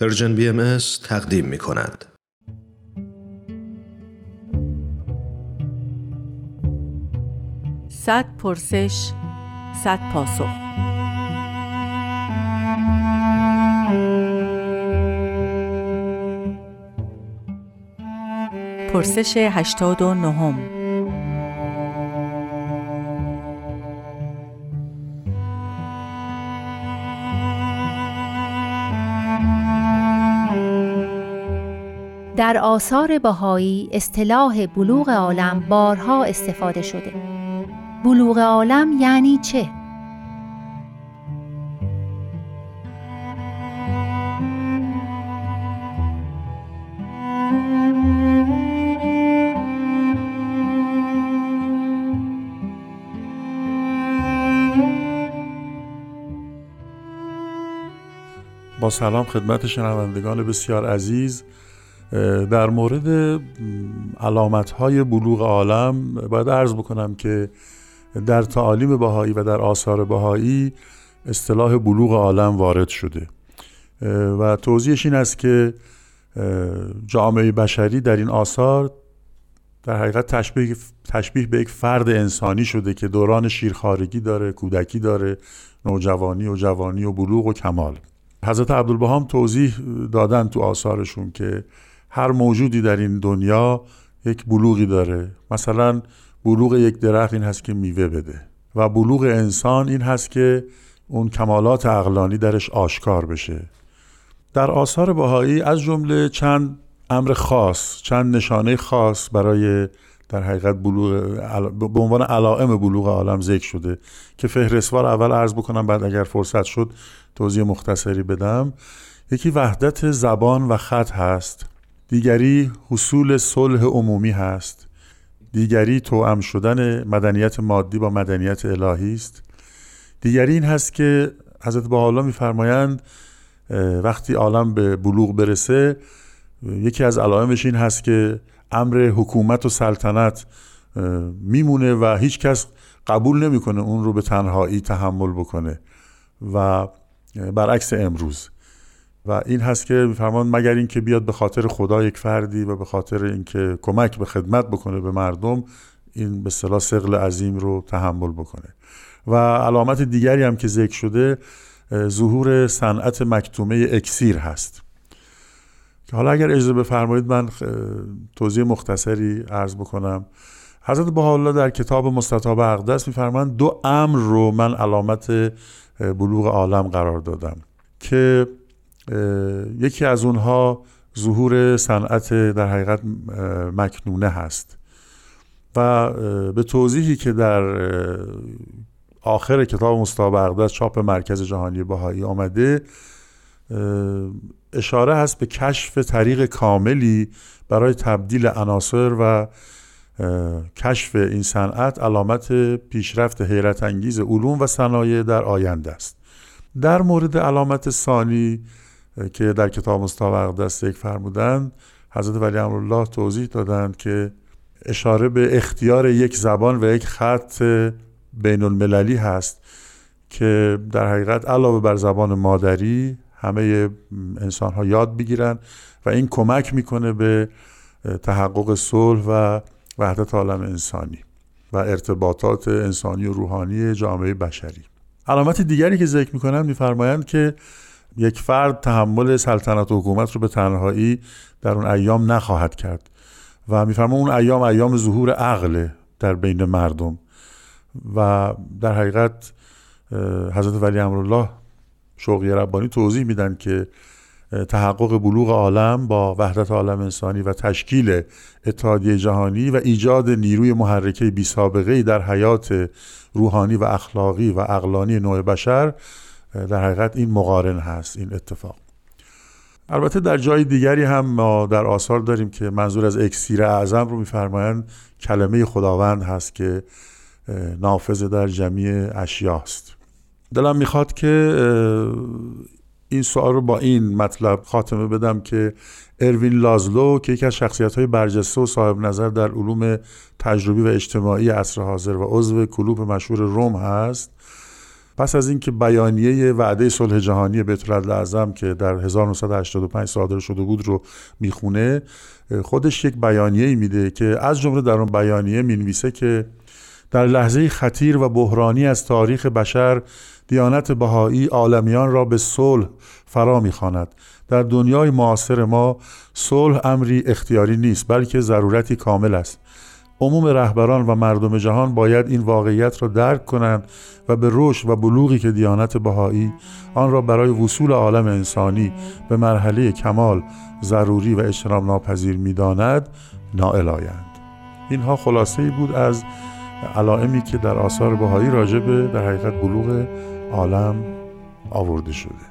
پرژن بی ام تقدیم می کند. صد پرسش صد پاسخ پرسش هشتاد و نهم در آثار بهایی اصطلاح بلوغ عالم بارها استفاده شده. بلوغ عالم یعنی چه؟ با سلام خدمت شنوندگان بسیار عزیز در مورد علامت های بلوغ عالم باید عرض بکنم که در تعالیم بهایی و در آثار بهایی اصطلاح بلوغ عالم وارد شده. و توضیحش این است که جامعه بشری در این آثار در حقیقت تشبیه, تشبیه به یک فرد انسانی شده که دوران شیرخارگی داره کودکی داره نوجوانی و جوانی و بلوغ و کمال. حضرت عبدالبهام توضیح دادن تو آثارشون که هر موجودی در این دنیا یک بلوغی داره. مثلا بلوغ یک درخت این هست که میوه بده و بلوغ انسان این هست که اون کمالات عقلانی درش آشکار بشه. در آثار بهایی از جمله چند امر خاص چند نشانه خاص برای در حقیقت بلوغ به عنوان علائم بلوغ عالم ذکر شده که فهرستوار اول عرض بکنم بعد اگر فرصت شد توضیح مختصری بدم. یکی وحدت زبان و خط هست. دیگری حصول صلح عمومی هست. دیگری توأم شدن مدنیت مادی با مدنیت الهی است. دیگری این هست که حضرت با میفرمایند وقتی عالم به بلوغ برسه یکی از علائمش این هست که امر حکومت و سلطنت میمونه و هیچ کس قبول نمی‌کنه اون رو به تنهایی تحمل بکنه. و برعکس امروز و این هست که میفرمان مگر اینکه بیاد به خاطر خدا یک فردی و به خاطر اینکه کمک به خدمت بکنه به مردم این به صلاح سقل عظیم رو تحمل بکنه. و علامت دیگری هم که ذکر شده ظهور صنعت مکتومه اکسیر هست. که حالا اگر اجازه بفرمایید من توضیح مختصری عرض بکنم. حضرت بها در کتاب مستطاب اقدس میفرمایند دو امر رو من علامت بلوغ عالم قرار دادم. که یکی از اونها ظهور صنعت در حقیقت مکنونه هست. و به توضیحی که در آخر کتاب مستاب اقدس چاپ مرکز جهانی بهایی آمده اشاره هست به کشف طریق کاملی برای تبدیل عناصر و کشف این صنعت علامت پیشرفت حیرت انگیز علوم و صنایع در آینده است. در مورد علامت ثانی که در کتاب مستاق اقدس یک فرمودند حضرت ولی امرالله توضیح دادند که اشاره به اختیار یک زبان و یک خط بین المللی هست که در حقیقت علاوه بر زبان مادری همه انسان ها یاد بگیرن و این کمک می‌کنه به تحقق صلح و وحدت عالم انسانی و ارتباطات انسانی و روحانی جامعه بشری. علامت دیگری که ذکر می‌کنن میفرمایند که یک فرد تحمل سلطنت و حکومت رو به تنهایی در اون ایام نخواهد کرد و میفرما اون ایام ایام ظهور عقل در بین مردم و در حقیقت حضرت ولی امرالله شوقی ربانی توضیح میدن که تحقق بلوغ عالم با وحدت عالم انسانی و تشکیل اتحادیه جهانی و ایجاد نیروی محرکه بی سابقه در حیات روحانی و اخلاقی و اقلانی نوع بشر در حقیقت این مقارن هست این اتفاق. البته در جای دیگری هم ما در آثار داریم که منظور از اکسیر اعظم رو میفرمایند کلمه خداوند هست که نافذ در جمعی اشیاست دلم می‌خواد که این سوال رو با این مطلب خاتمه بدم که اروین لازلو که یکی از شخصیت های برجسته و صاحب نظر در علوم تجربی و اجتماعی عصر حاضر و عضو کلوب مشهور روم هست پس از اینکه بیانیه وعده صلح جهانی بیت اعظم که در 1985 صادر شده بود رو می‌خونه خودش یک بیانیه میده که از جمله در اون بیانیه می‌نویسه که در لحظه خطیر و بحرانی از تاریخ بشر دیانت بهایی عالمیان را به صلح فرا می‌خواند. در دنیای معاصر ما صلح امری اختیاری نیست بلکه ضرورتی کامل است. عموم رهبران و مردم جهان باید این واقعیت را درک کنند و به رشد و بلوغی که دیانت بهایی آن را برای وصول عالم انسانی به مرحله کمال ضروری و اجتناب ناپذیر می‌داند نائل آیند اینها خلاصه ای بود از علائمی که در آثار بهایی راجع به در حقیقت بلوغ عالم آورده شده.